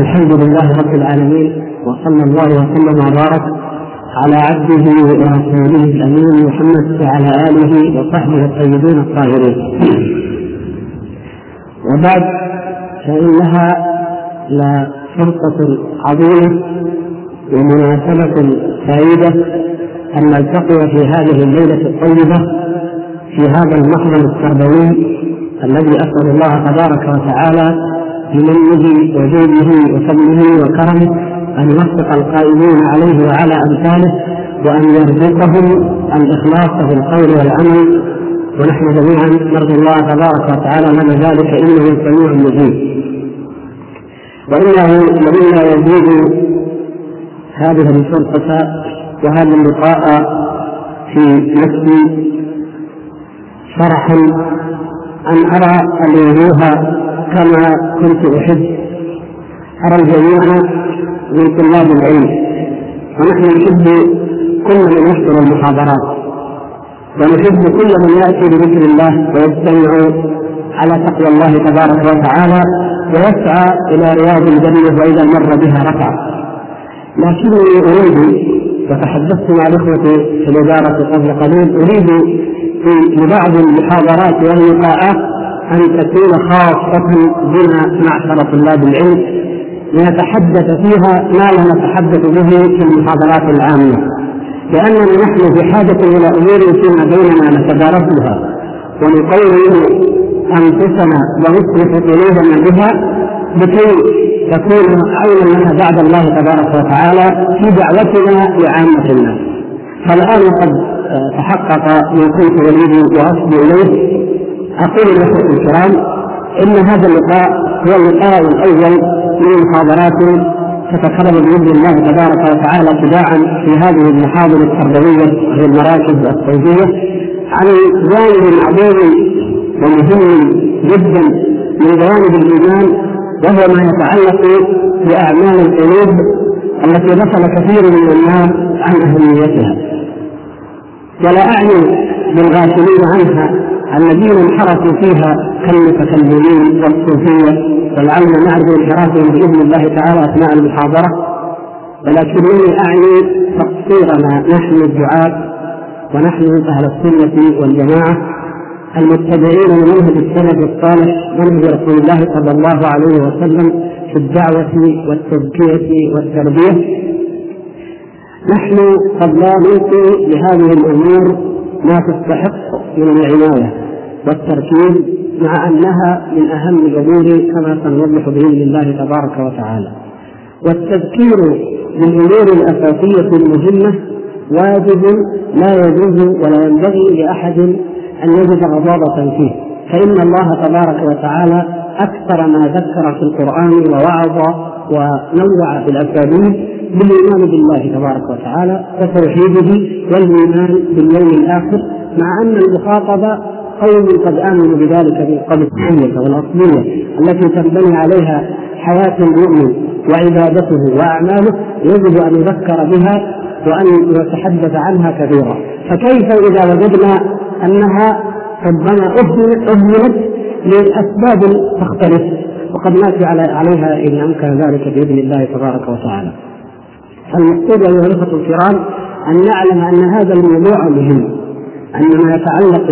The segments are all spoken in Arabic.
الحمد لله رب العالمين وصلى الله وسلم وبارك على عبده ورسوله الأمين محمد وعلى آله وصحبه الطيبين الطاهرين. وبعد فإنها لفرصه عظيمة ومناسبه سعيدة أن نلتقي في هذه الليلة الطيبة في هذا المحضر التربوي الذي أسأل الله تبارك وتعالى بمنه وجوده وفضله وكرمه أن يوفق القائمين عليه وعلى أمثاله وأن يرزقهم الإخلاص في القول والعمل. ونحن جميعا نرجو الله تبارك وتعالى لنا ذلك إنه سميع مجيب وإنه مما يزيد هذه الفرصة وهذا اللقاء في نفسي فرحا أن أرى الوجوه كما كنت أحب. أرى الجميع من طلاب العلم. ونحن نحب كل من يحضر المحاضرات. ونحب كل من يأتي بذكر الله ويجتمع على تقوى الله تبارك وتعالى ويسعى إلى رياض الجنة وإذا مر بها رفع. لكني أريد وتحدثت مع الإخوة في الإدارة قبل قليل أريد في لبعض المحاضرات واللقاءات أن تكون خاصة بنا معشر طلاب العلم لنتحدث فيها ما لا نتحدث به في المحاضرات العامة. لأننا نحن في حاجة إلى أمور فيما بيننا نتدارسها ونقوم أنفسنا ونصلح قلوبنا بها لكي تكون عونا لنا بعد الله تبارك وتعالى في دعوتنا لعامة الناس فالآن قد تحقق ما كنت أريد وأصل إليه. أقول لكم الكرام إن هذا اللقاء هو اللقاء الأول من محاضرات تتكرر بإذن الله تبارك وتعالى ابتداء في هذه المحاضر التربوية في المراكز الصوفية عن جانب عظيم ومهم جدا من جوانب الإيمان وهو ما يتعلق بأعمال القلوب التي غفل كثير من الناس عن أهميتها. ولا أعني بالغافلين عنها الذين انحرفوا فيها كالمتكلمين والصوفية ولعلنا نعرف انحرافهم بإذن الله تعالى أثناء المحاضرة. ولكنني أعني تقصيرنا نحن الدعاة ونحن أهل السنة والجماعة المتبعين لمنهج السلف الصالح منهج رسول الله صلى الله عليه وسلم في الدعوة والتزكية والتربية. نحن قد لا نلقي بهذه الأمور ما تستحق من العناية والتركيز مع أنها من أهم الأمور كما سنوضح بإذن الله تبارك وتعالى. والتذكير بالأمور الأساسية المهمة واجب لا يجوز ولا ينبغي لأحد أن يجد غضاضة فيه. فإن الله تبارك وتعالى أكثر ما ذكر في القرآن ووعظ ونوع في الأساليب بالإيمان بالله تبارك وتعالى وتوحيده والإيمان باليوم الآخر مع أن المخاطبه قوم قد آمنوا بذلك من قبل الحمية والاصليه التي تنبني عليها حياة المؤمن وعبادته وأعماله يجب أن يذكر بها وأن يتحدث عنها كثيرا. فكيف إذا وجدنا أنها ربما اهملت لأسباب تختلف؟ وقد نأتي عليها إن أمكن ذلك بإذن الله تبارك وتعالى. المقصود أيها الأخوة الكرام أن نعلم أن هذا الموضوع مهم. ان ما يتعلق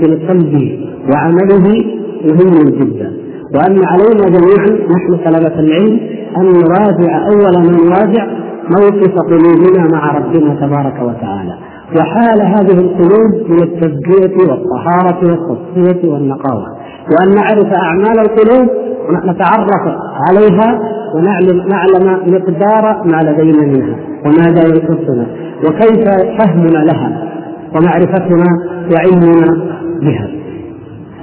بالقلب وعمله مهم جدا. وأن علينا جميعا نحن طلبة العلم أن نراجع أول ما نراجع موقف قلوبنا مع ربنا تبارك وتعالى. وحال هذه القلوب من التزكية والطهارة والتصفيه والنقاوة. وأن نعرف أعمال القلوب ونتعرف عليها ونعلم نعلم مقدار ما لدينا منها وماذا ينقصنا وكيف فهمنا لها. ومعرفتنا وعلمنا بها.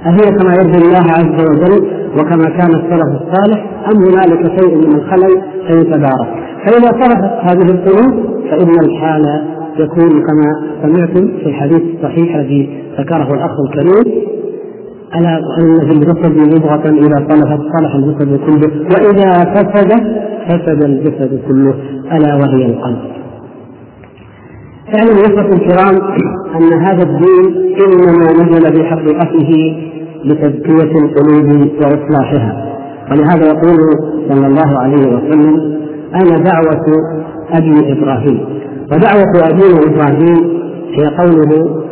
أهي كما يرضي الله عز وجل وكما كان السلف الصالح أم هنالك شيء من الخلل؟ فيتدارك فإذا صلحت هذه القلوب فإن الحال يكون كما سمعتم في الحديث الصحيح الذي ذكره الأخ الكريم. ألا أن في الجسد مضغة إذا صلحت صلح الجسد كله وإذا فسد فسد الجسد كله. ألا وهي القلب. اعلموا إخوة الكرام أن هذا الدين إنما نزل بحقيقته لتزكية القلوب وإصلاحها. ولهذا يقول صلى الله عليه وسلم أنا دعوة أبي إبراهيم. ودعوة أبيه إبراهيم هي قوله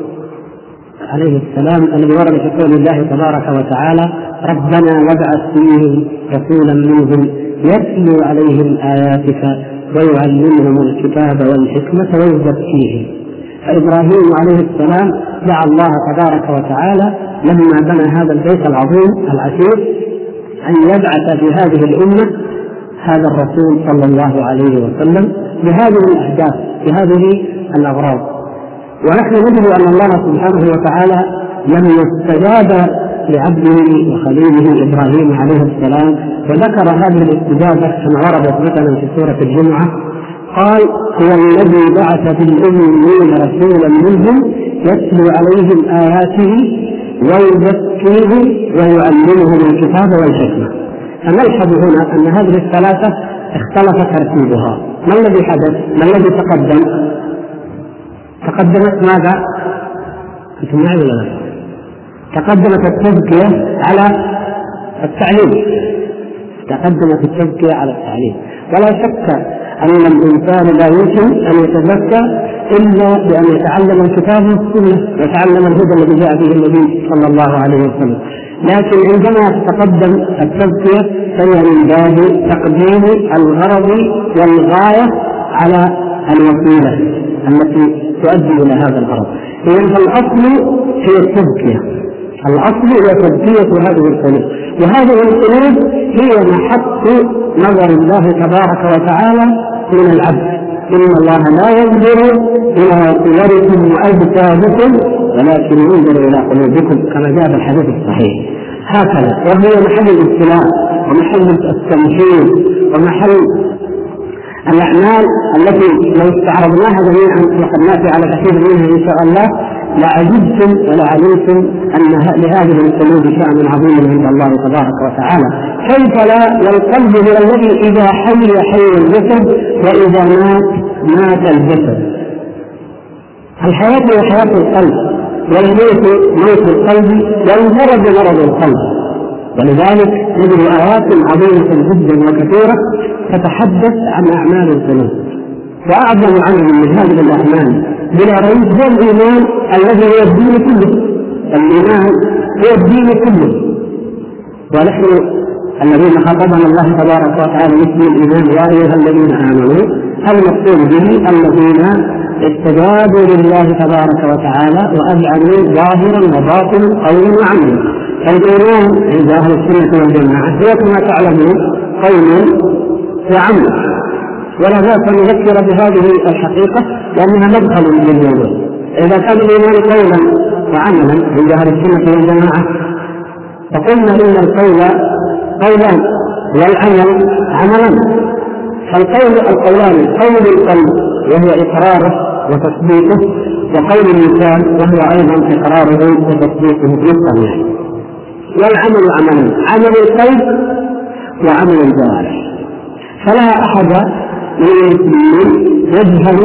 عليه السلام الذي ورد في قول الله تبارك وتعالى ربنا وابعث فيهم رسولا منهم يتلو عليهم آياتك ويعلمهم الكتاب والحكمة ويزكيهم فإبراهيم عليه السلام دعا الله تبارك وتعالى لما بنى هذا البيت العظيم العتيق أن يبعث في هذه الأمة هذا الرسول صلى الله عليه وسلم بهذه الأهداف بهذه الأغراض. ونحن ندري أن الله سبحانه وتعالى لما استجاب لعبده وخليله إبراهيم عليه السلام وذكر هذه الاستجابة كما وردت مثلا في سورة الجمعة قال هو الذي بعث في الأميين رسولا منهم يتلو عليهم آياته ويزكيهم ويعلمهم الكتاب والحكمة فنلحظ هنا أن هذه الثلاثة اختلف ترتيبها ما الذي حدث؟ ما الذي تقدم؟ تقدمت ماذا؟ أنتم معي ولا لا؟ تقدمت التزكية على التعليم. تقدمت التزكية على التعليم. ولا شك أن الإنسان لا يمكن أن يتزكى إلا بأن يتعلم الكتاب والسنة ويتعلم الهدى الذي جاء به النبي صلى الله عليه وسلم. لكن عندما تتقدم التزكية فهي من باب تقديم الغرض والغاية على الوسيلة التي تؤدي إلى هذا الغرض. اذا فالأصل هي التزكية. الأصل هي تزكيه هذه القلوب وهذه القلوب هي محط نظر الله تبارك وتعالى من العبد. إن الله لا ينظر إلى صوركم وأجسادكم ولكن ينظر إلى قلوبكم كما جاء في الحديث الصحيح. هكذا وهي محل الابتلاء ومحل التمثيل ومحل الأعمال التي لو استعرضناها جميعا وقد نأتي على كثير منها إن شاء الله. لعجبتم ولعلمتم أن لهذه القلوب شأن عظيم عند الله تبارك وتعالى. كيف لا والقلب هو الذي إذا حي حي الجسد وإذا مات مات الجسد؟ الحياة هي حياة القلب والموت موت القلب والمرض مرض القلب. ولذلك نجد آيات عظيمة جدا وكثيرة تتحدث عن أعمال القلوب. وأعظم عمل من هذه الأعمال بلا ريب هو الإيمان الذي هو الدين كله. الإيمان هو الدين كله. ونحن الذين خاطبنا الله تبارك وتعالى مثل الإيمان يا أيها الذين آمنوا المقصود به الذين استجابوا لله تبارك وتعالى وأذعنوا ظاهرا وباطنا قولا وعملا؟ الإيمان عند أهل السنة والجماعة هو كما تعلمون قول وعمل ولا بأس أن نذكر بهذه الحقيقة لأنها مدخل للموضوع. إذا كان الإيمان قولا وعملا عند أهل السنة والجماعة فقلنا إن القول قولان والعمل عملا. فالقول القولان قول القلب وهو إقراره وتصديقه وقول اللسان وهو أيضا إقراره وتصديقه بالصحيح والعمل عملين عمل القلب وعمل الجوارح. فلا أحد من المسلمين يجهل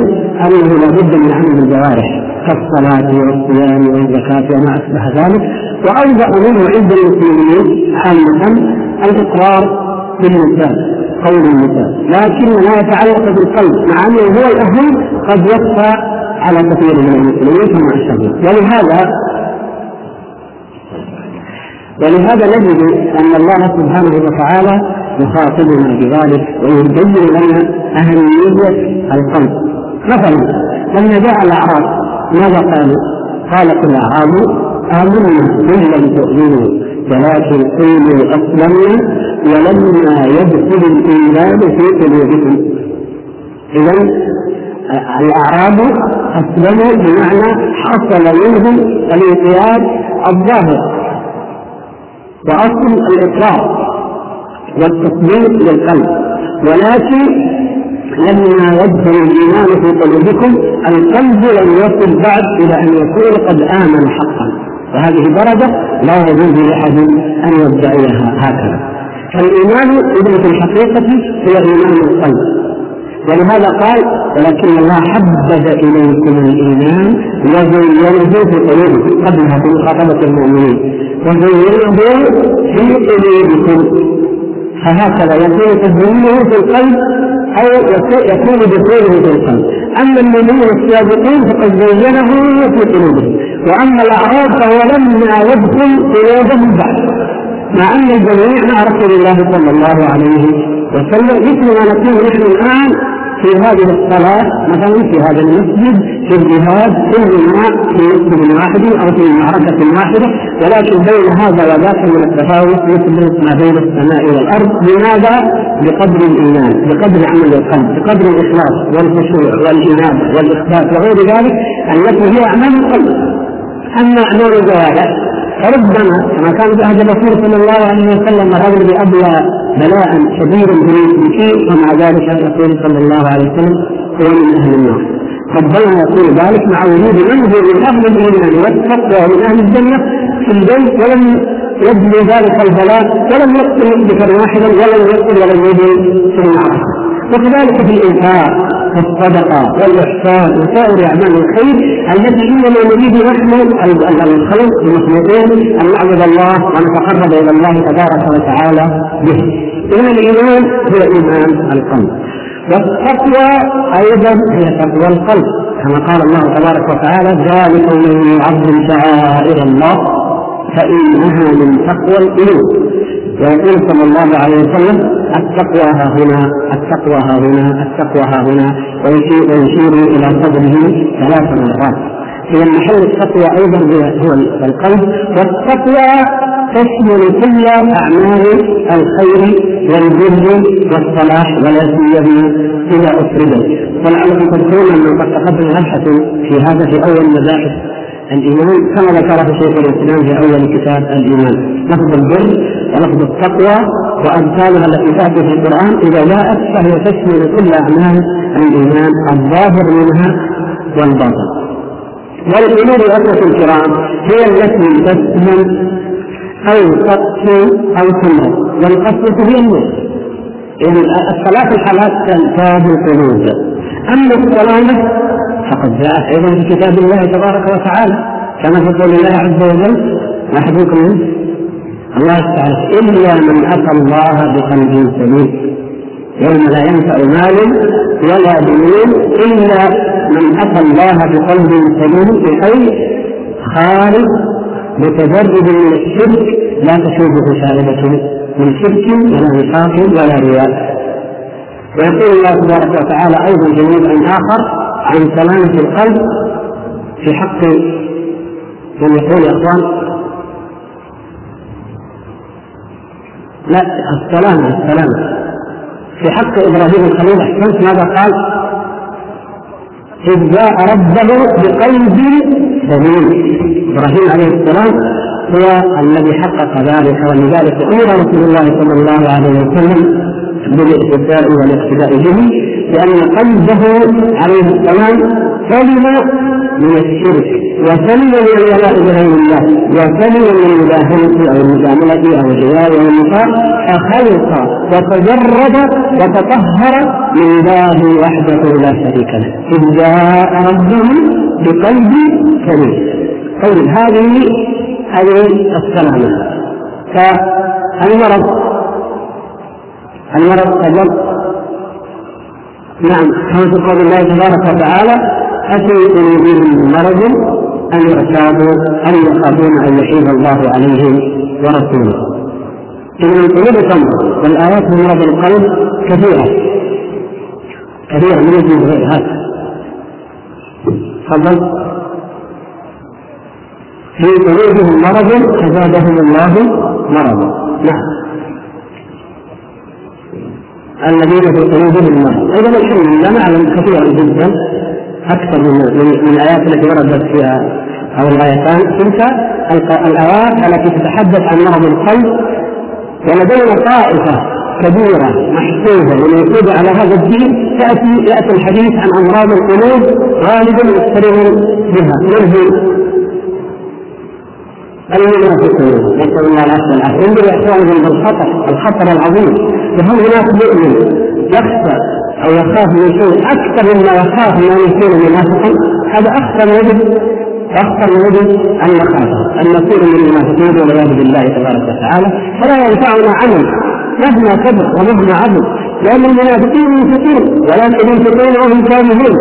أنه لابد من عمل الجوارح كالصلاة والصيام والزكاة وما أشبه ذلك وأوضح منه عند المسلمين عامة الإقرار باللسان قول اللسان لكن ما يتعلق بالقلب مع أنه هو الأهم قد يخفى على كثير من المسلمين كما أشرنا ولهذا ولهذا نجد أن الله سبحانه وتعالى يخاطبنا بذلك ويبين لنا أهمية القلب. مثلا لما جاء الأعراب ماذا قالوا؟ قالت الأعراب آمنا قل لم تؤمنوا ولكن قولوا أسلمنا ولما يدخل الإيمان في قلوبكم. إذا الأعراب أسلموا بمعنى حصل منهم الانقياد الظاهر. وأصل الإقرار والتصديق للقلب. ولكن لما يدخل الإيمان في قلوبكم القلب لم يصل بعد إلى أن يكون قد آمن حقا. وهذه درجة لا يجوز لأحد أن يدعيها هكذا. فالإيمان إذن في الحقيقة هو إيمان القلب. ولهذا قال ولكن الله حبب إليكم الإيمان وزينه في قلوبكم. قبلها في مخاطبة المؤمنين. وزينه في قلوبكم. فهكذا يكون تزيينه في القلب أو يكون دخوله في القلب. أما المؤمنون السابقون فقد زينه في قلوبهم. وأما الأعراب فهو لما يدخل قلوبهم بعد. مع أن الجميع مع رسول الله صلى الله عليه وسلم مثل ما نكون نحن الآن في هذه الصلاة مثلا في هذا المسجد في الجهاد كلنا في مسجد واحد أو في معركة واحدة. ولكن بين هذا وذاك من التفاوت مثل ما بين السماء والأرض. لماذا؟ بقدر الإيمان بقدر عمل القلب بقدر الإخلاص والخشوع والإنابة والإخبات وغير ذلك التي هي أعمال القلب. أما أعمال الجوارح فربما كما كان في عهد الرسول صلى الله عليه وسلم الرجل بأبلى بلاء شديدا شيء ومع ذلك الرسول صلى الله عليه وسلم هو من أهل النار. ربما يقول ذلك مع وجود من هو من أهل الإيمان والتقوى ومن أهل الجنة في البيت ولم يبني ذلك البلاء ولم يقتل ذكر واحدا ولم يقتل ولم يبني في المعركة. وكذلك في الإنفاق. والصدقة والإحسان وسائر أعمال الخير التي إنما نريد نحن الخلق المخلوقين أن نعبد الله ونتقرب إلى الله تبارك وتعالى به. إن الإيمان هو إيمان القلب. والتقوى أيضا هي تقوى القلب. كما قال الله تبارك وتعالى ذلك من يعظم شعائر الله فإنها من تقوى القلوب. ويقول صلى الله عليه وسلم التقوى ها هنا التقوى ها هنا التقوى ها هنا. ويشير, ويشير إلى صدره ثلاث مرات. اذا محل التقوى أيضا هو القلب والتقوى تشمل كل أعمال الخير والبر والصلاح ولا سيما اذا افردت ولعلكم تذكرون انه قد تقدم مبحث في هذا في أول مباحث الإيمان كما ذكره شيخ الإسلام في أول كتاب الإيمان. لفظ البر ولفظ التقوى وأمثالها التي تأتي في القرآن إذا جاءت فهي تشمل كل أعمال الإيمان الظاهر منها والباطن. والامور الاخوه الكرام هي التي تسلم أو تقسو أو تمرض والقسوه هي النور إذ الثلاث الحالات تنتاب القلوب أما السلامة فقد جاءت أيضا في كتاب الله تبارك وتعالى كما في قول الله عز وجل ما منه الله تعالى. إلا من أتى الله بقلب سليم. يوم لا ينفع مال ولا بنون إلا من أتى الله بقلب سليم بحيث خالص متجرد من الشرك. لا تشوبه شاربة من شرك ولا نفاق ولا رياء. ويقول الله تبارك وتعالى أيضا في موضع آخر عن سلامة القلب في حق من يقول يا أخوان. لا السلامة السلامة في حق إبراهيم الخليل أحسنت ماذا قال؟ إذ جاء ربه بقلب سليم إبراهيم عليه السلام هو الذي حقق ذلك ولذلك أمر رسول الله صلى الله عليه وسلم بالإقتداء والاقتداء به. لأن قلبه عليه السلام سلم من الشرك وسلم من الولاء بغير الله وسلم من المداهنة أو المجاملة أو الرياء أو النفاق فخلق وتجرد وتطهر من الله وحده لا شريك له. إذ جاء ربه بقلب سليم طيب هذه هذه السلامة. فالمرض المرض نعم. كما قول الله تبارك وتعالى أتي قلوبهم مرض أن يرتابوا أن يخافون أن يحيط الله عليهم ورسوله. إن القلوب تمر والآيات من مرض القلب كثيرة. كثيرة من يجي غير هذا. تفضل. في قلوبهم مرض فزادهم الله مرضا. نعم. الذين في قلوبهم مرض. أيضا الحمد لله نعلم كثيرا جدا أكثر من من, الآيات التي وردت فيها أو الايتان تلك الآيات التي تتحدث عن مرض القلب ولدينا طائفة كبيرة محسوبه وموجودة على هذا الدين. تاتي يأتي الحديث عن أمراض القلوب غالبا يقترن بها. منهم المنافقون نسال الله العفو والعافيه انظروا يا اخواني بالخطر الخطر العظيم. وهل هناك مؤمن يخشى أو يخاف من شيء أكثر مما يخاف من أن يكون منافقا؟ هذا أخطر ما يجب أخطر ما يجب أن نخاف أن نكون من المنافقين والعياذ بالله تبارك وتعالى. فلا ينفعنا عمل مهما كبر ومهما عظم. لأن المنافقين ينفقون ولكن ينفقون وهم كاملون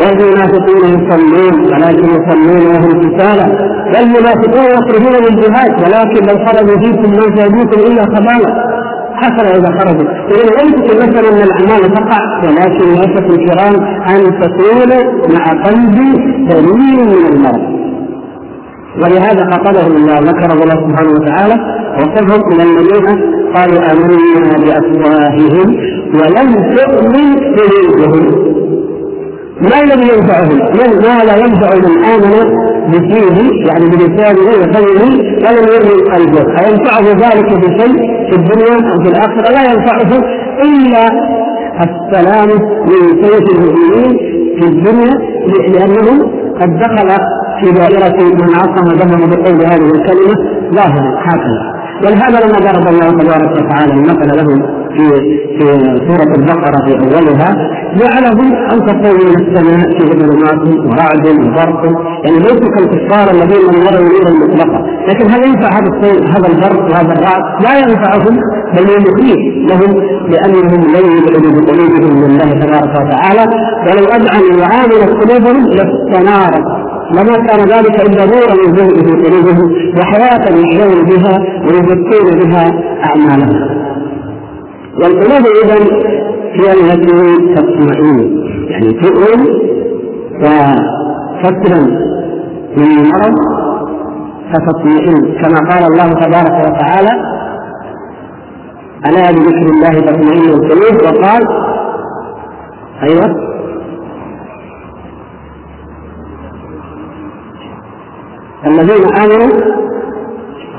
والمنافقون يصلون ولكن يصلون وهم كسالى والمنافقون يخرجون للجهاد ولكن لو خرجوا فيكم ما زادوكم إلا خبالا. حصل إذا خرجوا. إذا ليست مثلا ان الأعمال تقع ولكن للاسف الكرام أن تكون مع قلب سليم من المرض ولهذا خاطبهم الله ذكر الله سبحانه وتعالى وصفهم من الذين قالوا آمنا بأفواههم ولم تؤمن قلوبهم ما الذي ينفعهم؟ ما لا ينفع من امن بفيه يعني بلسانه وقلبه ولم يؤمن قلبه، أينفعه ذلك بشيء في الدنيا أو في الآخرة؟ لا ينفعه إلا السلام من سيف المؤمنين في الدنيا لأنه قد دخل في دائرة من عصم دمه بقول هذه الكلمة ظاهرا هكذا ولهذا لما ضرب الله تبارك وتعالى المثل لهم في في سورة البقرة في أولها جعلهم أن تقول من السماء في ظلمات ورعد وبرق. يعني ليسوا كالكفار الذين لم يروا نورا مطلقا. لكن هل ينفع هذا الصوت هذا البرق وهذا الرعد؟ لا ينفعهم بل يمخيف لهم لأنهم لن يبعدوا بقلوبهم من الله تبارك وتعالى. ولو أدعنوا وعاملت قلوبهم لاستنارت وما كان ذلك إلا نورا يزول في قلوبهم وحياة يحيون بها ويزكون بها أعمالهم. والقلوب اذا هي التي تطمئن يعني تؤمن وتسلم من المرض فتطمئن. كما قال الله تبارك وتعالى ألا بذكر الله تطمئن القلوب؟ وقال أيوه. الذين آمنوا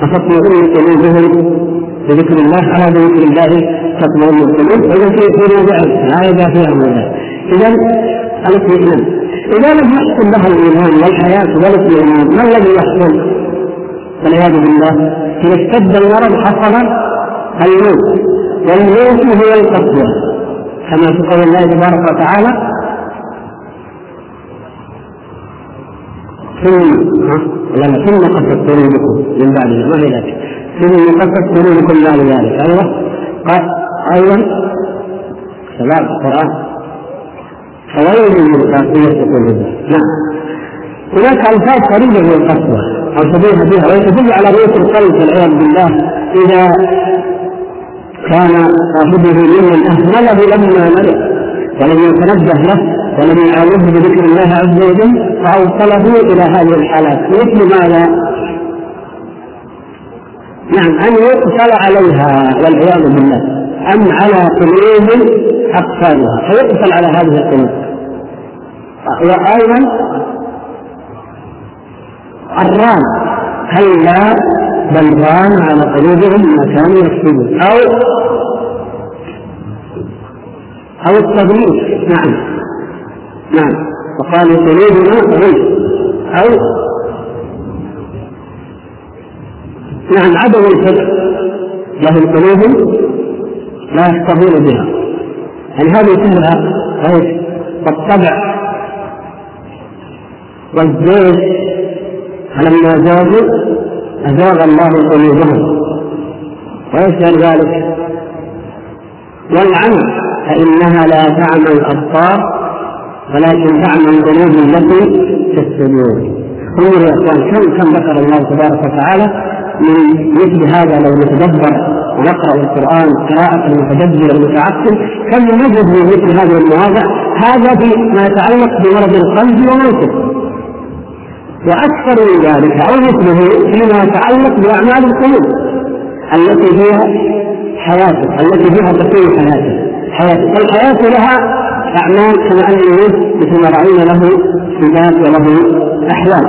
فتطمئن قلوبهم بذكر الله على بذكر الله تطمئن القلوب إذا في في موضع لا يبقى فيها موضع إذا الاطمئنان إذا لم يحصل له الإيمان والحياة والاطمئنان ما الذي يحصل؟ والعياذ بالله. إذا اشتد المرض حصل الموت والموت هو القسوة. كما في قول الله تبارك وتعالى ثم لا ثم قصت قلوبكم من بعده ما هي ذلك ثم قصت قلوبكم بعد ذلك. قال أيضا شباب القرآن. فويل للقاسية قلوبهم نعم. هناك ألفاظ قريبة من القسوه أو شبيهه بها. وتدل على رؤية القلب والعياذ بالله. إذا كان صاحبه ممن اهمله لما مرض؟ ولم يتنبه له ولم يعاونه بذكر الله عز وجل فأوصله إلى هذه الحالات. مثل ماذا؟ نعم أن يقتل عليها والعياذ بالله أم على قلوب أقفالها فيقفل على هذه القلوب. وأيضا الران كلا بل ران على قلوبهم ما كانوا يكسبون أو أو التضليل نعم. نعم. وقالوا قلوبنا غير. أو نعم عدم الفتح لهم قلوب لا يشتهون بها. يعني هذه كلها إيش؟ الطبع والزيت فلما زادوا أزاغ الله قلوبهم. ويشهد ذلك. والعمى فإنها لا تعمى الأبصار ولكن تعمى القلوب التي في الصدور. انظروا يا إخوان كم كم ذكر الله تبارك وتعالى من مثل هذا لو نتدبر ونقرا القرآن قراءة متدبرا متعقل كم نجد من مثل هذه المواضع؟ هذا فيما يتعلق بمرض القلب وموته. وأكثر من ذلك أو مثله فيما يتعلق بأعمال القلوب التي فيها حياته التي فيها تكون حياته حياته الحياة لها أعمال كما أن الموت مثل ما راينا له صفات وله أحوال.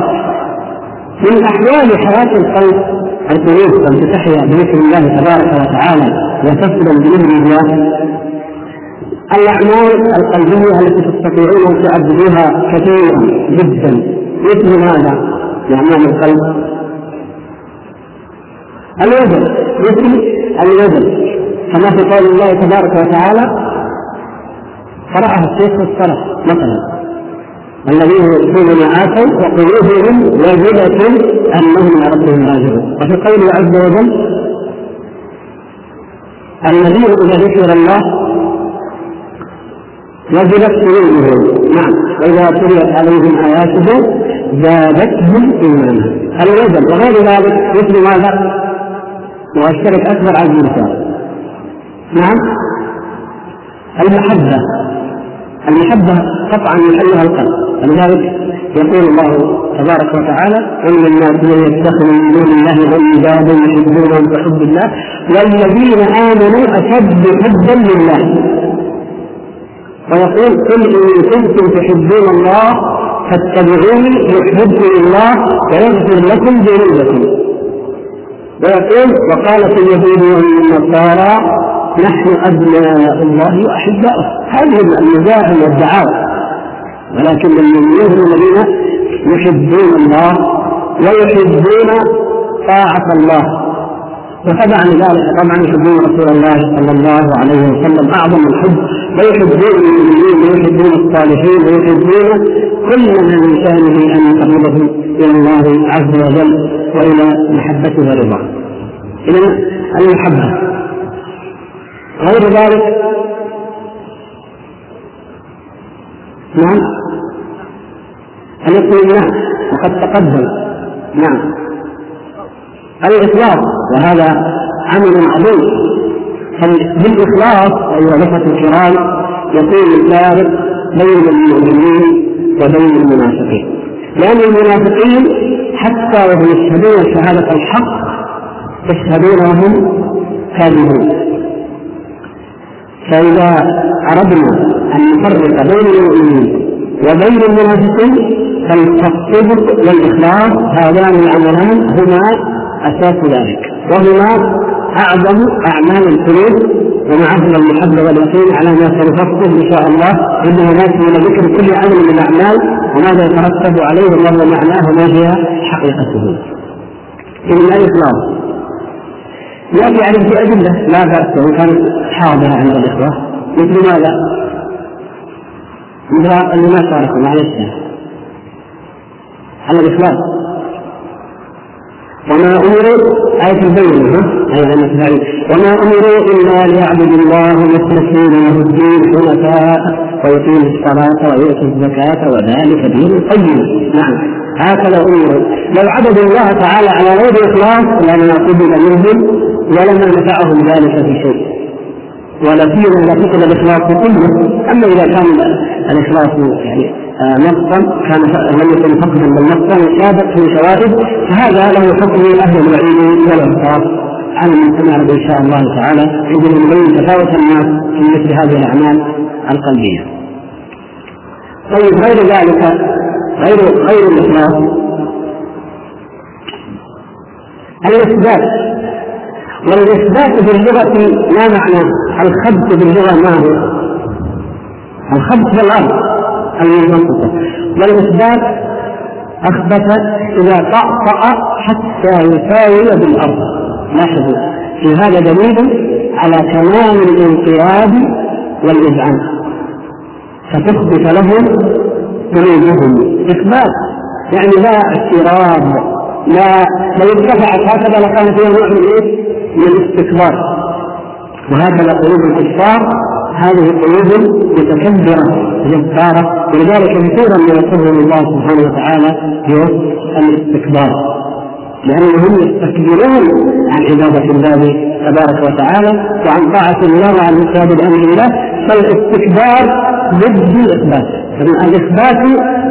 من أحوال حياة القلب القلوب أن تحيا بذكر الله تبارك وتعالى وتسلم بإذن الله الأعمال القلبية التي تستطيعون أن تعبدوها كثيرا جدا. مثل ماذا؟ أعمال القلب. الوزن. مثل الوزن. كما في قول الله تبارك وتعالى قرأها الشيخ في الصلاة مثلا. الذين يؤتون ما اتوا وقلوبهم وجلة أنهم إلى ربهم راجعون. وفي قوله عز وجل الذين إذا ذكر الله وجلت قلوبهم نعم وإذا تليت عليهم آياته زادتهم إيمانا. الوزن وغير ذلك مثل ماذا؟ واشترك أكبر على المثال نعم. المحبة. المحبة قطعا محلها القلب. ولذلك يقول الله تبارك وتعالى ومن الناس من يتخذ من دون الله عبادا يحبونهم كحب الله. والذين آمنوا أشد حبا لله. ويقول قل إن كنتم تحبون الله فاتبعوني يحبكم الله ويغفر لكم ذنوبكم. ويقول وقالت اليهود والنصارى نحن ابناء الله واحباؤه هذه المزاعم والدعاوى ولكن المؤمنون الذين يحبون الله ويحبون طاعة الله. وتبعا ذلك طبعا يحبون رسول الله صلى الله عليه وسلم. أعظم الحب. ويحبون المؤمنين ويحبون الصالحين ويحبون كل من شأنه أن يقربهم إلى الله عز وجل وإلى محبته ورضاه. اذا المحبة. غير ذلك؟ نعم. الاطمئنان وقد تقدم. نعم. الإخلاص وهذا عمل عظيم بالإخلاص أيها الأخوة الكرام يكون الفارق بين المؤمنين وبين المنافقين. لأن المنافقين حتى وهم يشهدون شهادة الحق يشهدون وهم كاذبون. فإذا أردنا أن نفرق بين المؤمنين وبين المنافقين فالتصديق والإخلاص هذان العملان هما أساس ذلك وهما أعظم أعمال القلوب ومعهما المحبة واليقين على ما سنفصل إن شاء الله إنه ناتي إلى ذكر كل عمل من الأعمال وماذا يترتب عليه وما معناه وما هي حقيقته. إذن الإخلاص يأتي عليه بأدلة لا بأس وإن كانت حاضرة عند الإخوة. مثل ماذا؟ مثل اللي ما شاركوا معلش. على الإخلاص وما أمروا آية البينة أيضا وما أمروا إلا ليعبدوا الله مخلصين له الدين حنفاء ويقيموا الصلاة ويؤتوا الزكاة وذلك دين القيم. نعم. هكذا أمروا. لو عبدوا الله تعالى على غير إخلاص لما قبل منهم ولما نفعهم ذلك في شيء. ولا سيما اذا فقد الإخلاص كله. أما إذا كان الإخلاص يعني آه، نقصا كان لم يكن فقدا بل نقصا في شواهد فهذا له حكم أهل الوعيد والانصاف على من سمع إن شاء الله تعالى عندما نبين تفاوت الناس في مثل هذه الأعمال القلبية. طيب غير ذلك غير غير الإخلاص. الإثبات. والإثبات باللغة ما معنى؟ الخبط باللغة ما هو؟ الخبط في المنبسطة والإثبات أثبت إذا طأطأ حتى يساوي بالأرض. لاحظوا في هذا دليل على كمال الانقياد والإذعان. فتثبت لهم قلوبهم. إثبات يعني لا اعتراض لا لو ارتفعت هكذا لكان فيها نوع من إيش؟ من الاستكبار. وهكذا قلوب الكفار هذه قلوب متكبرة جبارة ولذلك كثيرا ما يصفهم الله سبحانه وتعالى بوصف الاستكبار. لأنهم يستكبرون عن عبادة الله تبارك وتعالى وعن طاعة الله وعن إنقاذ الأمر الله فالاستكبار ضد الإثبات الإثبات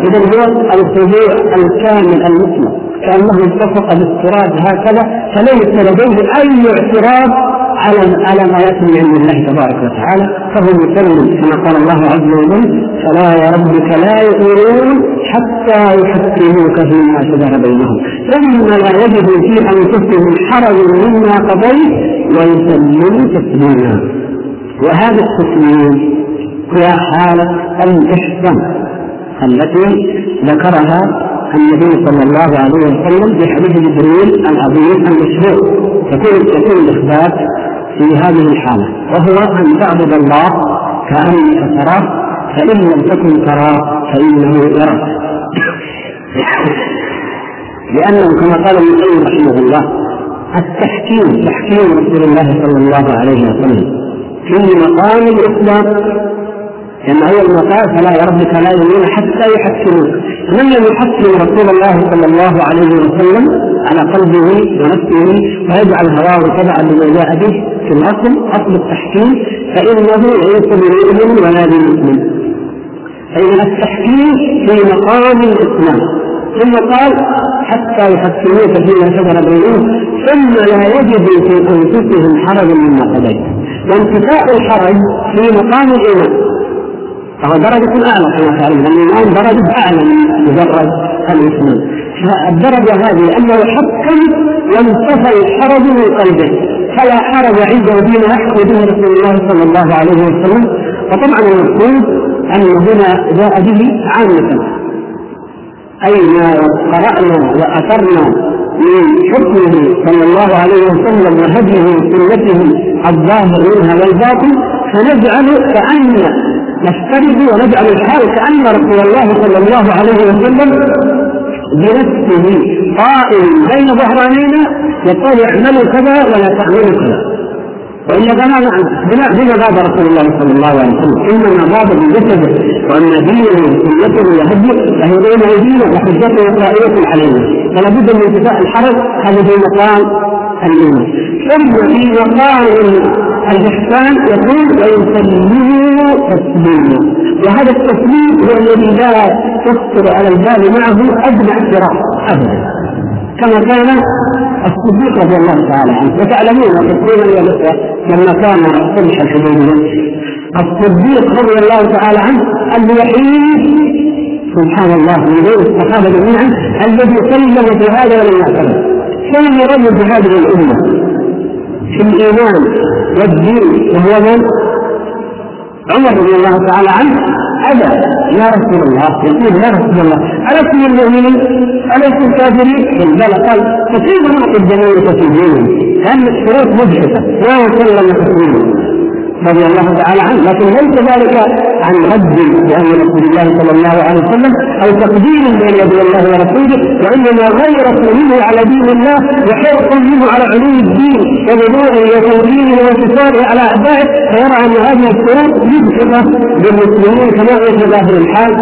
إذا هو الخضوع الكامل المطلق كأنه التصق بالتراب هكذا فليس لديه أي اعتراض على على ما يأتي من عند الله تبارك وتعالى. فهو مسلم كما قال الله عز وجل فلا يا ربك لا يؤمنون حتى يحكموك فيما شجر بينهم. ثم لا يجدوا في أنفسهم حرج مما قضيت ويسلموا تسليما. وهذا التسليم هي حالة الإحسان. التي ذكرها النبي صلى الله عليه وسلم في حديث جبريل العظيم المشهور. يكون يكون الإثبات في هذه الحالة وهو أن تعبد الله كأنك تراه فإن لم تكن تراه فإنه يراك. لأنه كما قال ابن القيم رحمه الله التحكيم تحكيم رسول الله صلى الله عليه وسلم في مقام الاسلام لأن اول ما قال فلا وربك لا يؤمنون حتى يحكموك من لم يحكم رسول الله صلى الله عليه وسلم على قلبه ونفسه ويجعل هواه تبعا لما جاء به في الأصل أصل التحكيم فإنه ليس بمؤمن ولا بمسلم. فاذا التحكيم في مقام الإسلام. ثم قال حتى يحكموك فيما شجر بينهم ثم لا يجدوا في أنفسهم حرج مما قضيت. وانتفاء الحرج في مقام الإيمان. فهو درجة أعلى كما تعلمون الإيمان درجة أعلى من مجرد الإسلام. فالدرجة هذه أنه حكم وانتفى الحرج من قلبه. فلا حرج عنده فيما يحكم به رسول الله صلى الله عليه وسلم. وطبعا المقصود أن هنا جاء به عامة. أي ما قرأنا وأثرنا من حكمه صلى الله عليه وسلم وهديه وسنته الظاهر منها والباطن فنجعل كأن نفترض ونجعل الحال كأن رسول الله صلى الله عليه وسلم بنفسه قائم بين ظهرانينا يقول اعملوا كذا ولا تعملوا كذا. والا فما بما بما غاب رسول الله صلى الله عليه وسلم. إنما غاب بجسده وأن دينه وسنته وهديه فهي بين ايدينا وحجته قائمه علينا فلا بد من انتفاء الحرج. هذا في مقام الإيمان. ثم في مقام الإحسان يقول ويسلموا تسليما وهذا التسليم هو الذي لا تخطر على البال معه أدنى اعتراف ابدا. كما كان الصديق رضي الله تعالى عنه. وتعلمون تقريبا لما كان صلح الحديبية. الصديق رضي الله تعالى عنه الوحيد سبحان الله من غير الصحابة جميعا الذي سلم في هذا ولم يعترض. كان رجل في هذه الأمة في الإيمان والدين وهو من؟ عمر رضي الله تعالى عنه أبى يا رسول الله يقول يا رسول الله ألستم المؤمنين؟ ألستم الكافرين؟ قل بلى قال فكيف نعطي في دينهم؟ لأن الشروط مجحفة لا وسلم تسليما رضي الله تعالى عنه لكن ليس ذلك عن رد بأمر رسول الله صلى الله عليه وسلم أو تقدير بين يدي الله ورسوله وإنما غيرة منه على دين الله وحرص منه على علو الدين وبنوعه وتوجيهه وانتصاره على أعدائه فيرى أن هذه الشروط مجحفة بالمسلمين كما هو في ظاهر الحال.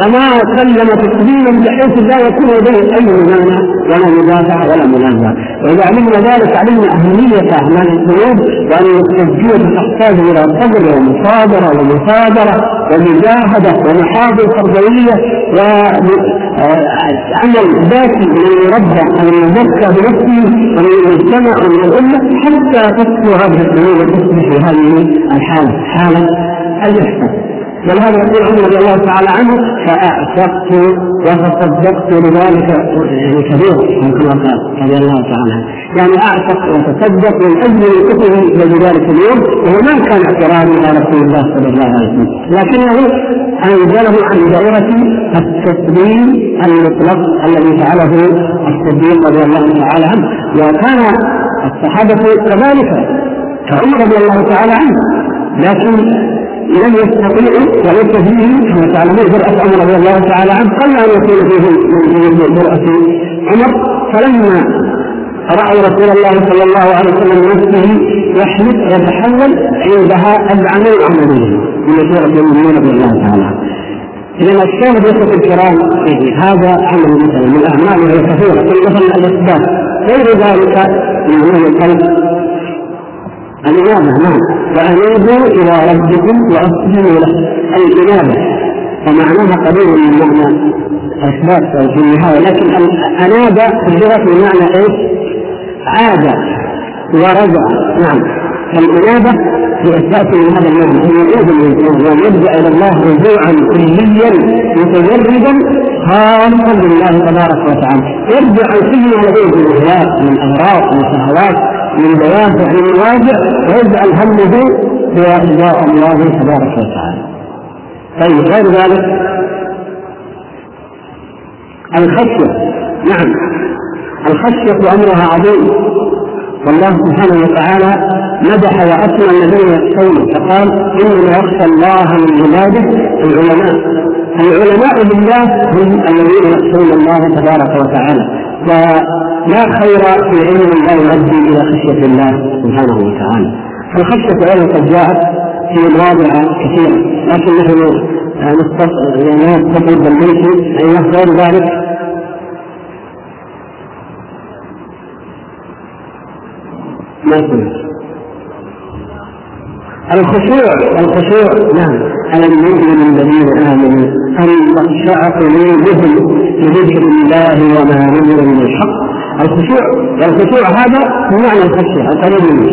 فما سلم تسليما بحيث لا يكون لديه أي ممانع ولا مدافع ولا منازع وإذا علمنا ذلك علمنا أهمية اعمال القلوب وأن التزكيه تحتاج إلى صبر ومصابره ومثابرة ومجاهدة ومحاضر تربوية وعمل ذاتي من يربى أو يزكى بنفسه ومن المجتمع ومن الأمة حتى تسكو هذه القلوب وتصبح هذه الحالة. حالة الاحسان ولهذا يقول عمر رضي الله تعالى عنه فأعتقت وتصدقت لذلك يعني كبير كما قال رضي الله تعالى عنه. يعني اعتق وتصدق من أجل وقوفه ذلك اليوم وهو ما كان اعتراضا على رسول الله صلى الله عليه وسلم. لكنه أنزله عن دائرة التسليم المطلق الذي فعله الصديق رضي الله تعالى عنه. وكان الصحابة كذلك كعمر رضي الله تعالى عنه. لكن لم يستطيعوا وليس فيه كما تعلمون جرأة عمر رضي الله تعالى عنه قل أن يكون فيه جرأة عمر. فلما رأوا رسول الله صلى الله عليه وسلم نفسه يحلف يتحول عندها العمل عمليه من سورة المؤمنين رضي الله تعالى إذا الشاهد يا الكرام هذا عمل مثلا من الأعمال وهي كثيرة مثلا الإثبات. غير ذلك من عمل القلب الإنابة نعم. وأنيبوا إلى ربكم وأسلموا له. الإنابة ومعناها قريب من معنى أو في النهاية لكن أناب في اللغة بمعنى إيش؟ عاد ورجع. نعم. فالإنابة في إثبات من هذا المعنى أن يعود الإنسان وأن يرجع إلى الله رجوعا كليا متجردا خالصا لله تبارك وتعالى. يرجع عن كل ما لديه من أهواء من أغراض من شهوات من دوافع من مواجع ويجعل همه هو رضاء الله تبارك وتعالى. طيب غير ذلك؟ الخشية نعم. الخشية أمرها عظيم. والله سبحانه وتعالى مدح وأثنى الذين يخشونه فقال إنما يخشى الله من عباده العلماء. العلماء بالله هم الذين يخشون الله تبارك وتعالى. لا خير في علم لا يؤدي إلى خشية الله سبحانه وتعالى. فالخشية أيضا قد جاءت في مواضع كثيرة لكن نحن يعني نستطيع بالبيت أيوه غير ذلك. ما سمعت الخشوع الخشوع. نعم. ألم يؤمن الذين آمنوا أن تخشع قلوبهم لذكر الله وما نزل من الحق. الخشوع والخشوع هذا هو معنى الخشية القريب منه.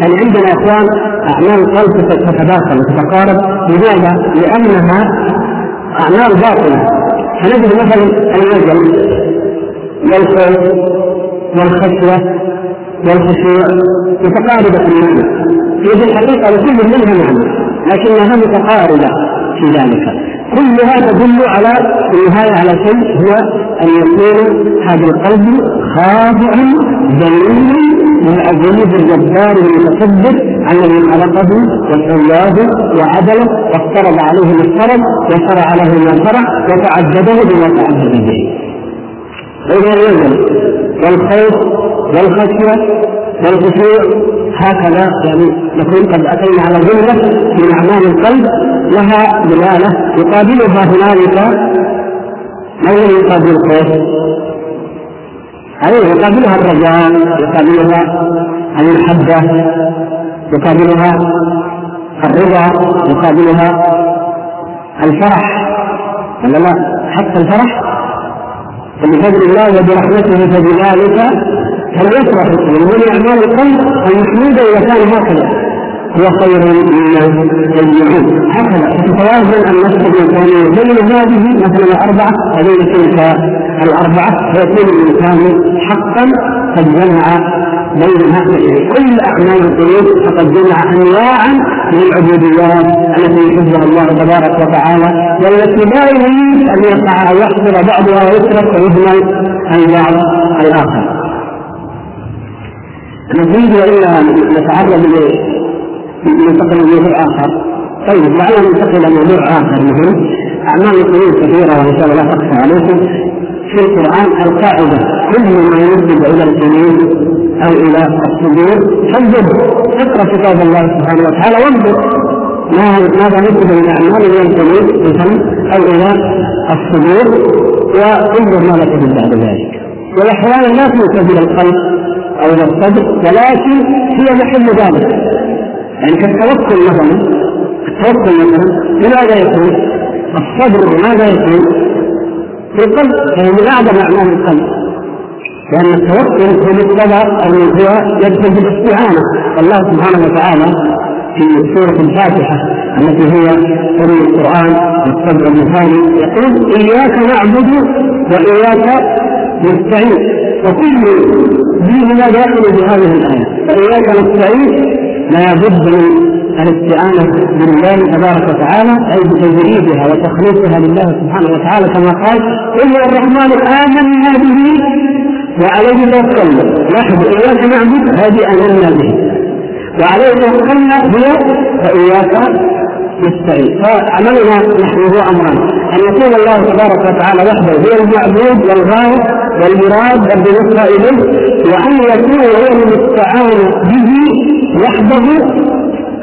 يعني عندنا إخوان أعمال القلب تتداخل وتتقارب لماذا؟ لأنها أعمال باطلة. فنجد مثلا الوجل والخوف والخشية والخشوع متقاربة المعنى. هي في الحقيقة لكل منها معنى. لكنها متقاربة في ذلك كلها تدل على في النهايه على شيء هو أن يكون هذا القلب خاضع ذليل للعزيز الجبار المتكبر الذي خلقه وسواه وعدله وافترض عليه ما افترض وشرع له ما شرع وتعبده بما تعبد به. الوزن والخوف والخشية والخشوع هكذا يعني نكون قد أتينا على جمله من اعمال القلب لها دلالة يقابلها هنالك. ما الذي يقابل الخوف؟ أيوة يقابلها الرجاء؟ يقابلها المحبة يقابلها الرضا؟ يقابلها الفرح؟ ولا لا؟ حتى الفرح؟ بفضل الله وبرحمته فبذلك فليفرح ومن أعمال القلب المحموده اذا كان هكذا؟ هو خير مما يجمعون. هكذا. فتتوازن النفس الانسانيه بين هذه مثلا الأربعة. وبين تلك الأربعة. فيكون الإنسان حقا قد جمع بين كل أعمال القلوب فقد جمع انواعا من العبوديات التي يحبها الله تبارك وتعالى. والتي لا يريد أن يقع أو يحصل بعضها ويترك ويهمل عن بعض نريد إلا نتعرض ننتقل لموضوع آخر. طيب لعلنا ننتقل إلى موضوع آخر مهم. أعمال القلوب كثيرة وإن شاء الله لا تخفى عليكم. في القرآن القاعدة كل ما ينسب إلى القلوب أو إلى الصدور فانظر. اقرأ كتاب الله سبحانه وتعالى وانظر. ما ماذا نسب إلى أعمال إلى القلوب أو إلى الصدور؟ وانظر ماذا تجد بعد ذلك. وأحيانا لا تنسب إلى القلب. أو إلى الصدر ولكن هي محل ذلك يعني كالتوكل مثلا التوكل مثلا لماذا يكون؟ الصبر ماذا يكون؟ في القلب فهو من أعظم أعمال القلب لأن التوكل هو مقتضى أو هو يدخل بالاستعانه الله سبحانه وتعالى في سورة الفاتحة التي هي ام القرآن والصبر المثالي يقول إياك نعبد وإياك نستعين وكل دين ما داخل بهذه الآية. فاياك نستعين لا بد من الاستعانة بالله تبارك وتعالى أي بتجريدها وتخليصها لله سبحانه وتعالى كما قال قل الرحمن آمنا به وعليه توكلنا. نحن إياك نعبد هذه آمنا به. وعليه توكلنا هو فإياك نستعين. فعملنا نحن هو أمران أن يكون الله تبارك وتعالى وحده هو المعبود والغاية والمراد بالنسبة إليه وأن يكون المستعان به وحده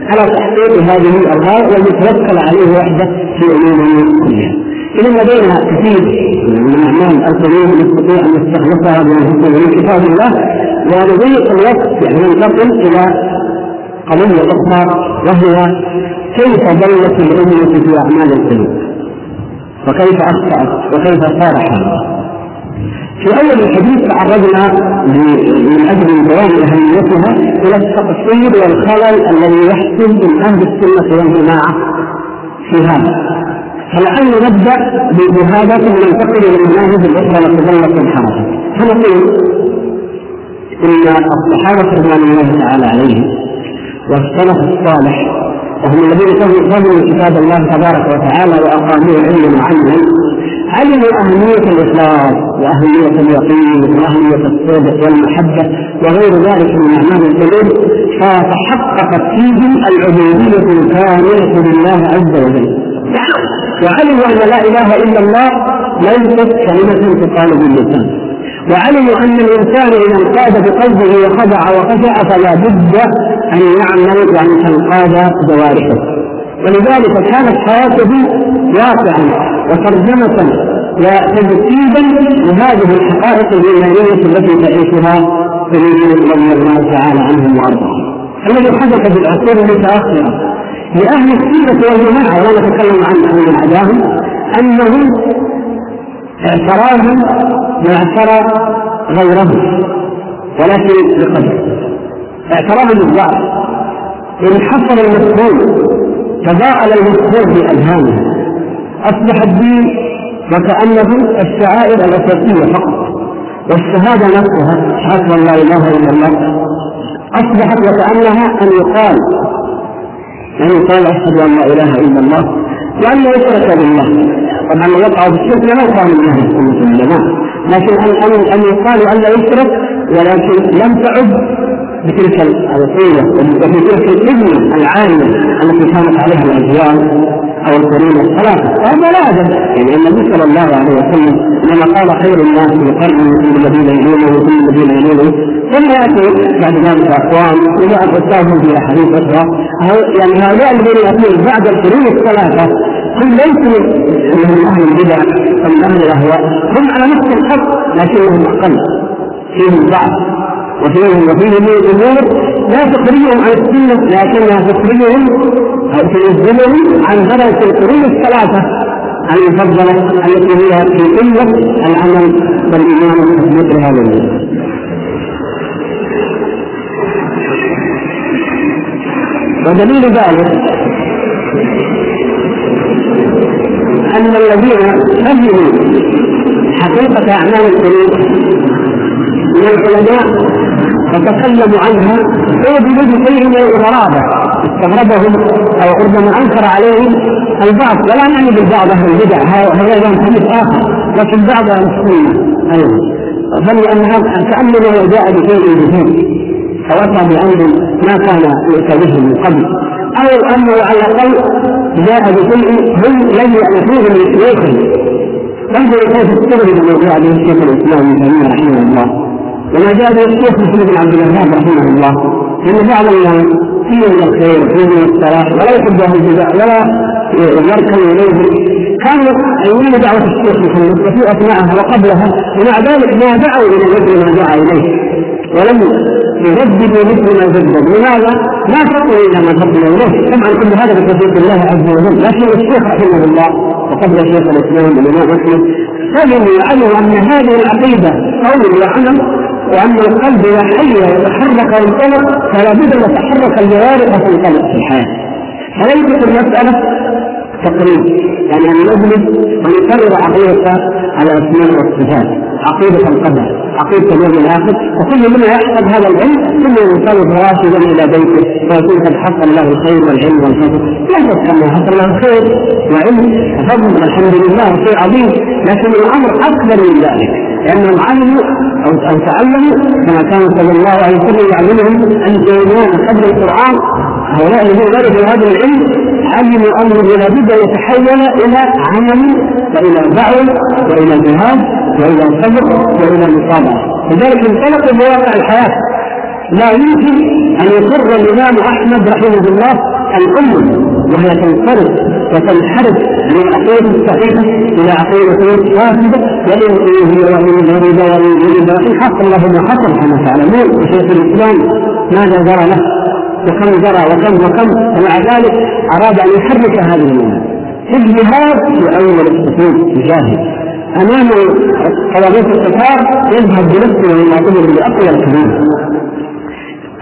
على تحقيق هذه الأرغام والمتوكل عليه وحده في أموره كلها. إذا لدينا كثير من أعمال القلوب نستطيع أن نستخلصها من كتاب الله ولضيق الوقت يعني ننتقل إلى قضية أخرى وهي كيف ضلت الأمة في أعمال القلوب؟ وكيف أخطأت؟ وكيف صار حالها في أول الحديث تعرضنا من أجل بيان اهميتها إلى التقصير والخلل الذي يحصل من أهل السنة والجماعة في هذا. فلعل نبدأ بهذا ثم ننتقل إلى المناهج الأخرى وتظل الحركة. فنقول إن الصحابة رضوان الله تعالى عليهم والسلف الصالح وهم الذين فهموا كتاب الله تبارك وتعالى واقاموه علما وعملا علموا أهمية الإخلاص وأهمية اليقين وأهمية الصدق والمحبة وغير ذلك من أعمال القلوب؟ فتحققت فيهم العبودية الكاملة لله عز وجل. وعلموا أن لا إله إلا الله؟ ليست كلمة تقال باللسان. وعلموا ان الإنسان إذا انقاد بقلبه وخضع وخشع فلا بد أن يعمل وأن تنقاد جوارحه؟ ولذلك كانت حياته واقعا وترجمة وتجسيدا لهذه الحقائق الإيمانية التي تعيشها سيدنا رضي الله تعالى عنهم وأرضاهم. الذي حدث في العصور المتأخرة لأهل السنة والجماعة ولا نتكلم عن من عداهم أنهم اعتراهم وأعترى غيرهم ولكن بقدر اعتراهم بالضعف إن حصل المفهوم تضاءل في أذهانهم أصبح الدين وكأنه الشعائر الأساسية فقط. والشهادة نفسها شهادة أن لا إله إلا الله. أصبحت وكأنها أن يقال أن يقال أشهد أن لا إله إلا الله. وأن يشرك بالله. طبعا وقع بالشرك لا كان من أهل السنة لكن أن أن يقال أن لا يشرك ولكن لم تعد بتلك الوصية وفي تلك الابنة العالية التي كانت عليها الأجيال أو القرون الثلاثة وهذا لا أدب يعني النبي صلى الله عليه وسلم لما قال خير الناس بقرن ثم الذين يلونه ثم الذين يلونه ثم يأتي بعد ذلك أقوام وجاء أستاذهم في أحاديث أخرى. يعني هؤلاء الذين يأتون بعد القرون الثلاثة هم ليسوا من أهل البدع أو من أهل الأهواء هم على نفس الخط لكنهم أقل. فيهم ضعف وفيهم وفيهم من الأمور لا تخرجهم عن السنة لكنها تخرجهم أو تنزلهم عن درجه القرون الثلاثة المفضله التي هي في قلة العمل والإيمان بمثل هذا الدين. ودليل ذلك أن الذين فهموا حقيقة أعمال القلوب العلماء وتكلموا عنها بوجود شيء من الغرابه استغربهم أو ربما أنكر عليهم البعض. ولا نعني بالبعض أهل البدع. هذا حديث آخر لكن بعض أهل السنة أيضا أن هذا كانه جاء بشيء جديد أو اتى بأمر ما كان يؤتى به من قبل أو انه على الأقل جاء بشيء هم لم يعرفوه من شيوخهم انظروا كيف استغرب الموضوع به الشيخ الاسلام ابن تيمية رحمه الله؟ وما جاء به الشيخ محمد بن عبد الوهاب رحمه الله. إن بعض الناس فيه من الخير فيه من الصلاح ولا يحب أهل البدع ولا يركن إليه. كانوا أيام دعوة الشيخ محمد وفي أثناءها وقبلها ومع ذلك ما دعوا إلى مثل ما دعا إليه. ولم يجددوا مثل ما جدد لماذا؟ ما فقوا إلى ما فقوا إليه. طبعا كل هذا بتوفيق الله عز وجل. لكن الشيخ رحمه الله وقبل شيخ الإسلام الإمام أحمد فهموا وعلموا أن هذه العقيدة قول وعمل وأن القلب إذا حي ويتحرك وينطلق فلا بد أن تتحرك الجوارح وتنطلق في الحياة فليست المسألة تقريب. يعني أن نجلس ونكرر عقيدة الأسماء والصفات عقيدة القدر عقيدة اليوم الآخر. وكل منا يحفظ هذا العلم ثم ينطلق راشدا إلى بيته ويكون قد حصل له الخير والعلم والفضل. لا شك أنه حصل له خير وعلم وفضل والحمد لله شيء عظيم. لكن الأمر أكبر من ذلك. لأنهم علموا أو تعلموا كما كان صلى الله عليه وسلم يعلمهم أن يكونون قبل القرآن هؤلاء الذين درسوا هذا العلم علموا أنه لا بد أن يتحول إلى عمل وإلى دعوة وإلى جهاد وإلى صبر وإلى مصابرة لذلك انطلقوا بواقع الحياة لا يمكن أن يقر الإمام أحمد رحمه الله الأمة وهي تنصرف وتنحرف من العقيدة الصحيحة إلى عقيدة فاسدة وإن هي وإن يريد وإن يريد وإن حصل له ما حصل كما تعلمون وشيخ الإسلام ماذا جرى له وكم جرى وكم وكم ومع ذلك أراد أن يحرك هذه الجهاد في أول الصفوف يجاهد أمام طلبات القتال يذهب بنفسه ويعتبر بأقوى الكلام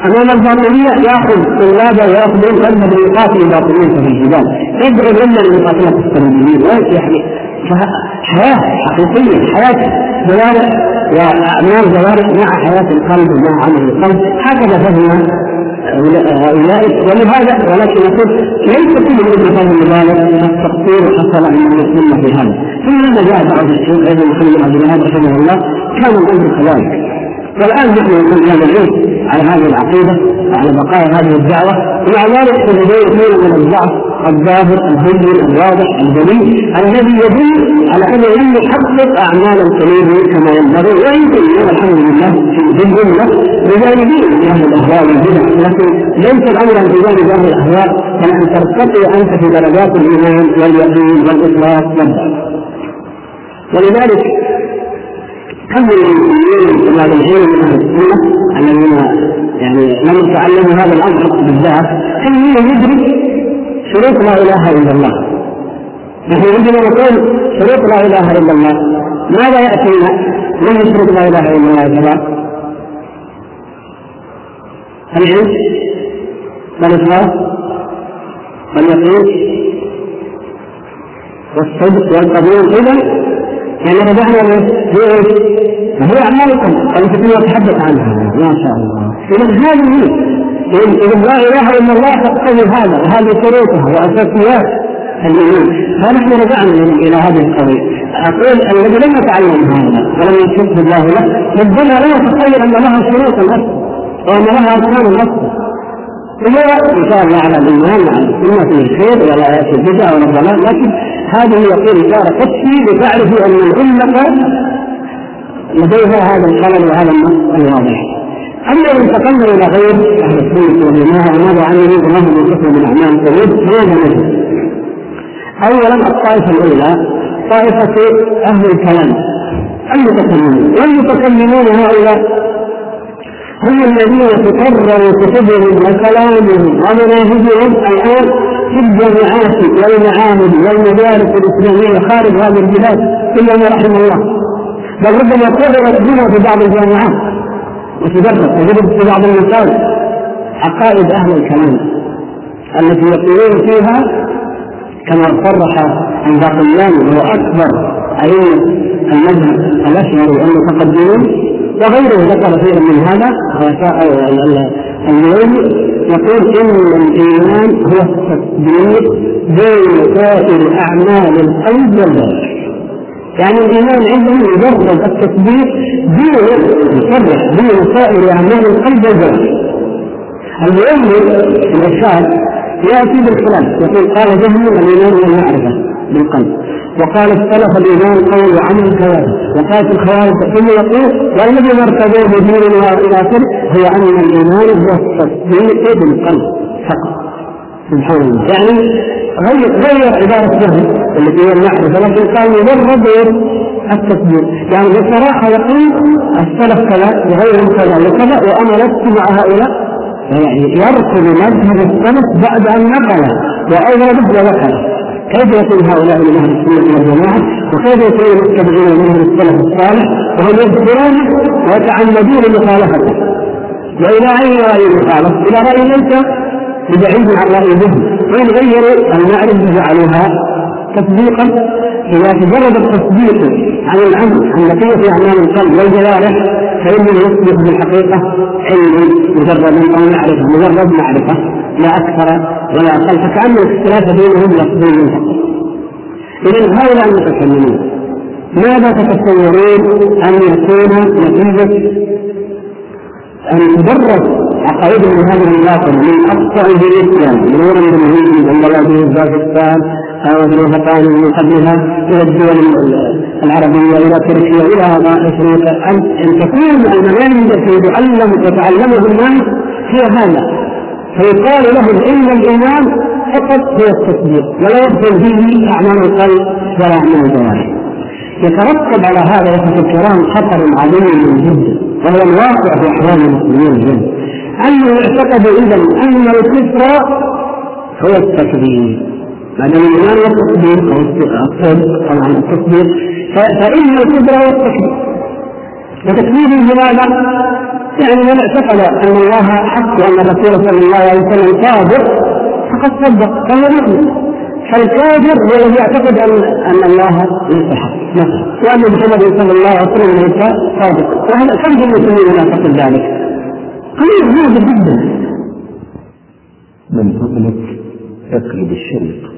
أمام الباطنيه يأخذ طلابه ويأخذون يذهب ليقاتل الباطنيه في الجبال. يدعو لنا لمقاتله الصليبيين يعني حياة حقيقية حياة جوارح واعمال جوارح مع حياة القلب ومع عمل القلب. هكذا فهم هؤلاء. ولهذا ولكن يقول ليس كل من هذا المبالغ التقصير حصل من المسلمين في هذا. ثم لما جاء بعض الشيوخ أيضا محمد عبد الوهاب رحمه الله؟ كان الأمر كذلك. والآن نحن نحن نعيش على هذه العقيدة وعلى بقايا هذه الدعوة. ومع ذلك لديه من الضعف الظاهر البين الواضح الجليل الذي يدل على انه لم يحقق اعمال القلوب كما ينبغي. وإن كان الحمد لله في الجمله بجانبين في أهل الاهواء والبدع لكن ليس الأمر في جانب أهل الاهواء كان ان ترتقي أنت في درجات الإيمان واليقين والإخلاص والدعوة. ولذلك كم من المسلمين من أهل السنة الذين يعني لم يتعلموا هذا الأمر بالذات كم منهم يدرك شروط لا إله إلا الله. نحن عندما نقول شروط لا إله إلا الله. ماذا يأتينا؟ هي شروط لا إله إلا الله يا شباب؟ العلم؟ والاخلاص واليقين والصدق؟ والقبول؟ اذا يعني رجعنا بايش؟ هي أعمالكم. التي نتحدث عنها. ما شاء الله. إذا هذه هي. إذا لا إله إلا الله تقتضي هذا. وهذه شروطها وأساسيات الإيمان. فنحن رجعنا إلى هذه القضية. أقول الذي لم يتعلم هذا ولم يشهد الله له ربما لا يتخيل أن لها شروطا أصلا وأن لها أركان أصلا وهو إن شاء الله على الإيمان وعلى السنة فيه الخير ولا ياتي البدع ولا الضلال لكن هذه يقول إشارة تكفي لتعرفوا أن الأمة لديها هذا الخلل وهذا الواضح. أما إن انتقلنا إلى غير أهل السنة والجماعة وماذا عملوا وما هم ينقصوا من أعمال القلوب ماذا نجد؟ أولا الطائفة الأولى طائفة أهل الكلام المتكلمون والمتكلمون هؤلاء هم الذين تقرر كتبهم وكلامهم ومناهجهم الآن في الجامعات والمعاهد والمدارس الإسلامية خارج هذه البلاد إلا ما رحم الله. بل ربما قررت بنا في بعض الجامعات. وتدرس وجدت في بعض المساجد عقائد أهل الكلام التي يقولون فيها كما صرح الباقلاني وهو أكبر ائمه المذهب الاشعري المتقدمين. وغيره ذكر شيئا من هذا اليوم يقول إن الإيمان هو التصديق بين سائر اعمال القلب والجوارح يعني الإيمان عندهم مجرد التصديق دون بين سائر اعمال القلب والجوارح اليوم الإرشاد يأتي بالخلاف يقول قال جهم الإيمان والمعرفة بالقلب. وقال السلف الايمان قول وعمل كذلك وقالت الخوارج ثم يقول والذي ارتدوا بدين إلى آخره هو أن الإيمان هو التصديق بالقلب فقط. سبحان الله. يعني غير غير عبارة جهل التي هي المعرفه لكن قال مجرد التصديق يعني بصراحة يقول السلف كذا وغيرهم كذا وكذا وأنا لست مع هؤلاء. يعني يرفض مذهب السلف بعد أن نقل واورده وذكره كيف يكون هؤلاء من أهل السنة والجماعة؟ وكيف يكون المتبعين من أهل السلف الصالح؟ وهم يذكرون ويتعمدون مخالفته. والى أي رأي يخالف؟ إلى رأي ليس ببعيد عن رأي ذهن وإن غيروا المعرفة جعلوها تصديقا إذا تجرد التصديق عن الامر عن بقيه أعمال القلب والجوارح فإنه يصبح بالحقيقة علم مجرد أو معرفه مجرد معرفة. لا أكثر ولا أقل فكأن الاختلاف بينهم لفظي فقط اذا هؤلاء المتكلمون ماذا تتصورون أن يكون نتيجة ان تدرس عقائدهم هذه الباطنه من اقصى الاسلام مرورا بالهند بنغلاديش باكستان أو الوطن من قبلها إلى الدول العربية إلى تركيا إلى إفريقيا. ان تكون المناهج التي يتعلم يتعلمها الناس هي هذا. فيقال لهم إن الإيمان فقط هو التصديق ولا يدخل فيه أعمال القلب ولا أعمال الجوارح. يترتب على هذا يا أخوة الكرام خطر عظيم جدا وهو الواقع في أحوال المسلمين اليوم أنه اعتقدوا اذا أن الكفر هو التكذيب. ما دام الإيمان هو التصديق أو الصدق طبعا التصديق فإن الكفر هو التكذيب. وتكذيب لماذا؟ يعني من اعتقد أن الله حق وأن الرسول صلى الله عليه وسلم صادق فقد صدق فهو مؤمن فالكافر هو الذي يعتقد ان أن الله ليس حق مثلا وأن محمد صلى الله عليه وسلم ليس صادق وهذا كم من المسلمين يعتقد ذلك. قليل جدا. من فضلك اقلب الشريط.